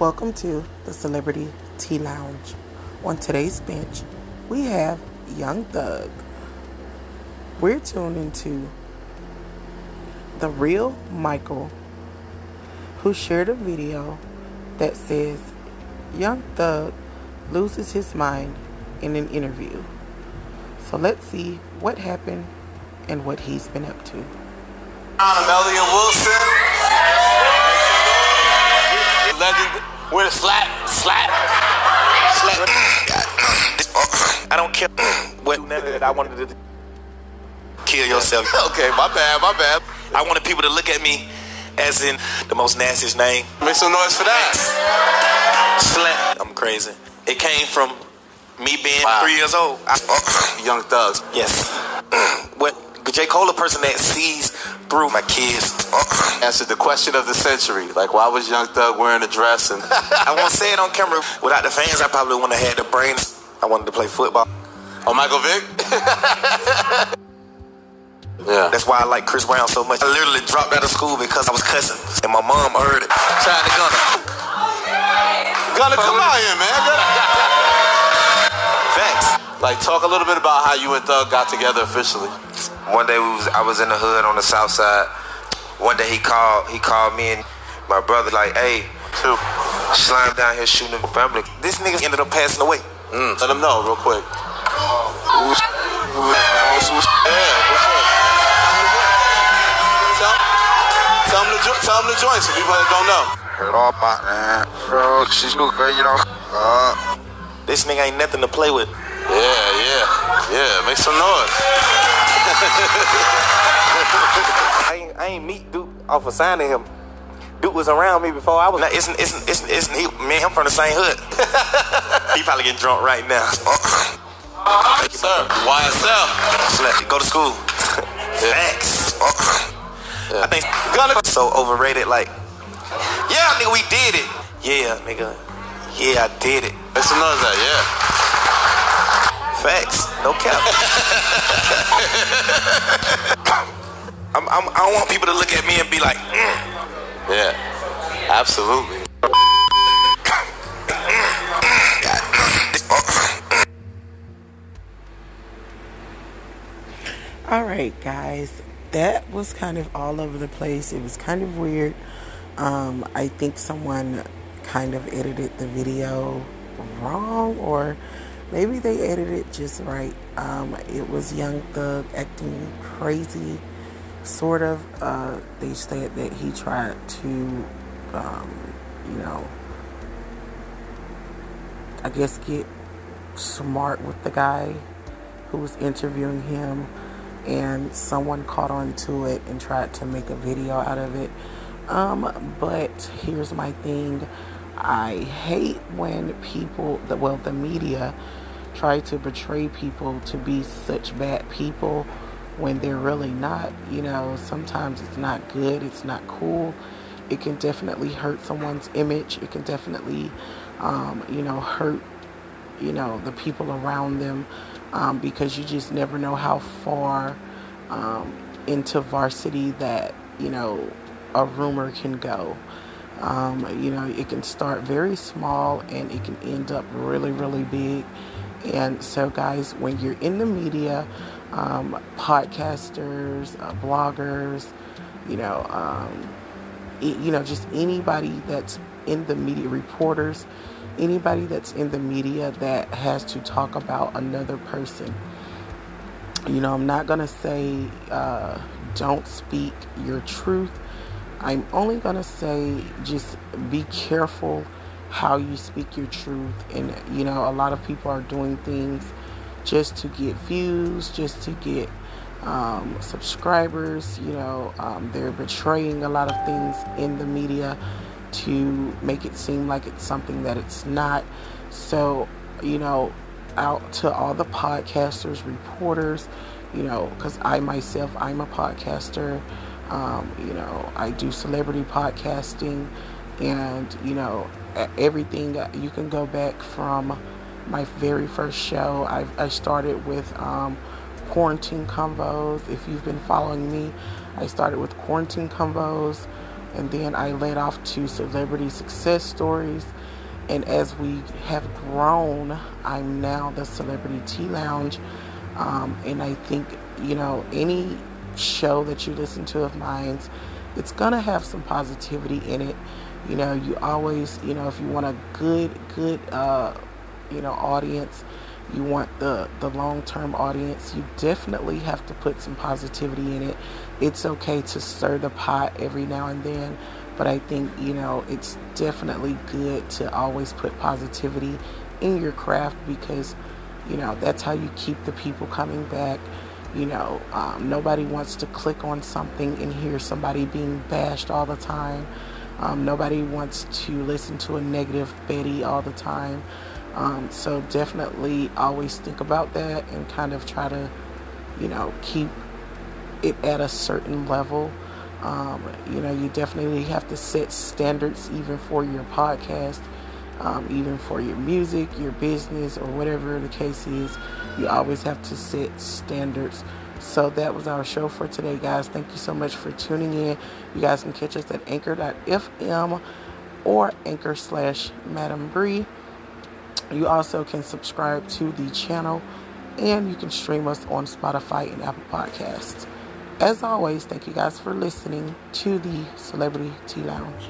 Welcome to the Celebrity Tea Lounge. On today's bench, we have Young Thug. We're tuned into the real Michael, who shared a video that says Young Thug loses his mind in an interview. So let's see what happened and what he's been up to. I'm Elliot Wilson. With a slap, slap, slap. I don't care what I wanted to kill yourself. okay, my bad, my bad. I wanted people to look at me as in the most nastiest name. Make some noise for that. Slap. I'm crazy. It came from me being wow. three years old. I, Young thugs. Yes. what J. Cole, a person that sees through my kids. Uh-uh. Answered the question of the century. Like, why was Young Thug wearing a dress? And I won't say it on camera. Without the fans, I probably wouldn't have had the brains. I wanted to play football. Oh, Michael Vick? yeah. That's why I like Chris Brown so much. I literally dropped out of school because I was cussing. And my mom heard it. Tried to gunner. Gunner, come out here, man. Facts. Like, talk a little bit about how you and Thug got together officially. One day we was I was in the hood on the south side. One day he called he called me and my brother like, hey, two, slime down here shooting the family. This nigga ended up passing away. Mm, let him know real quick. Yeah, what's up? Tell, tell him the tell him the joints for people that don't know. Heard all about man, bro. She's good, you know. Uh, this nigga ain't nothing to play with. Yeah, yeah, yeah. Make some noise. I ain't, I ain't meet Duke off a sign of signing him. Duke was around me before I was. Now, isn't isn't isn't, isn't he? Me and him from the same hood. he probably getting drunk right now. Uh, sir, YSL. Let go to school. Facts. Yeah. I think gonna so overrated. Like, yeah, nigga, we did it. Yeah, nigga. Yeah, I did it. That's another that. Yeah. Facts. No cap. I'm, I'm, I don't want people to look at me and be like, mm. yeah, absolutely. All right, guys, that was kind of all over the place. It was kind of weird. Um, I think someone kind of edited the video wrong or maybe they edited it just right. Um, it was Young Thug acting crazy, sort of. Uh, they said that he tried to, um, you know, I guess get smart with the guy who was interviewing him, and someone caught on to it and tried to make a video out of it. Um, but here's my thing. I hate when people, the well, the media try to portray people to be such bad people when they're really not. You know, sometimes it's not good, it's not cool. it can definitely hurt someone's image. It can definitely, um, you know, hurt, you know, the people around them um, because you just never know how far um, into varsity that, you know, a rumor can go. Um, you know, it can start very small and it can end up really, really big. And so, guys, when you're in the media, um, podcasters, uh, bloggers, you know, um, you know, just anybody that's in the media, reporters, anybody that's in the media that has to talk about another person. You know, I'm not going to say uh, don't speak your truth. I'm only going to say just be careful how you speak your truth. And, you know, a lot of people are doing things just to get views, just to get um, subscribers. You know, um, they're betraying a lot of things in the media to make it seem like it's something that it's not. So, you know, out to all the podcasters, reporters, you know, because I myself, I'm a podcaster. Um, you know, I do celebrity podcasting, and you know, everything. You can go back from my very first show. I, I started with um, quarantine combos. If you've been following me, I started with quarantine combos, and then I led off to celebrity success stories. And as we have grown, I'm now the Celebrity Tea Lounge. Um, and I think, you know, any show that you listen to of mine, it's going to have some positivity in it. You know, you always, you know, if you want a good, good, uh, you know, audience, you want the the long-term audience you definitely have to put some positivity in it it's okay to stir the pot every now and then but i think you know it's definitely good to always put positivity in your craft because you know that's how you keep the people coming back you know um, nobody wants to click on something and hear somebody being bashed all the time. Um, nobody wants to listen to a negative betty all the time. Um, so definitely always think about that and kind of try to, you know, keep it at a certain level. Um, you know, you definitely have to set standards even for your podcast, um, even for your music, your business, or whatever the case is. You always have to set standards. So that was our show for today, guys. Thank you so much for tuning in. You guys can catch us at anchor.fm or anchor slash Madam Bree. You also can subscribe to the channel and you can stream us on Spotify and Apple Podcasts. As always, thank you guys for listening to the Celebrity Tea Lounge.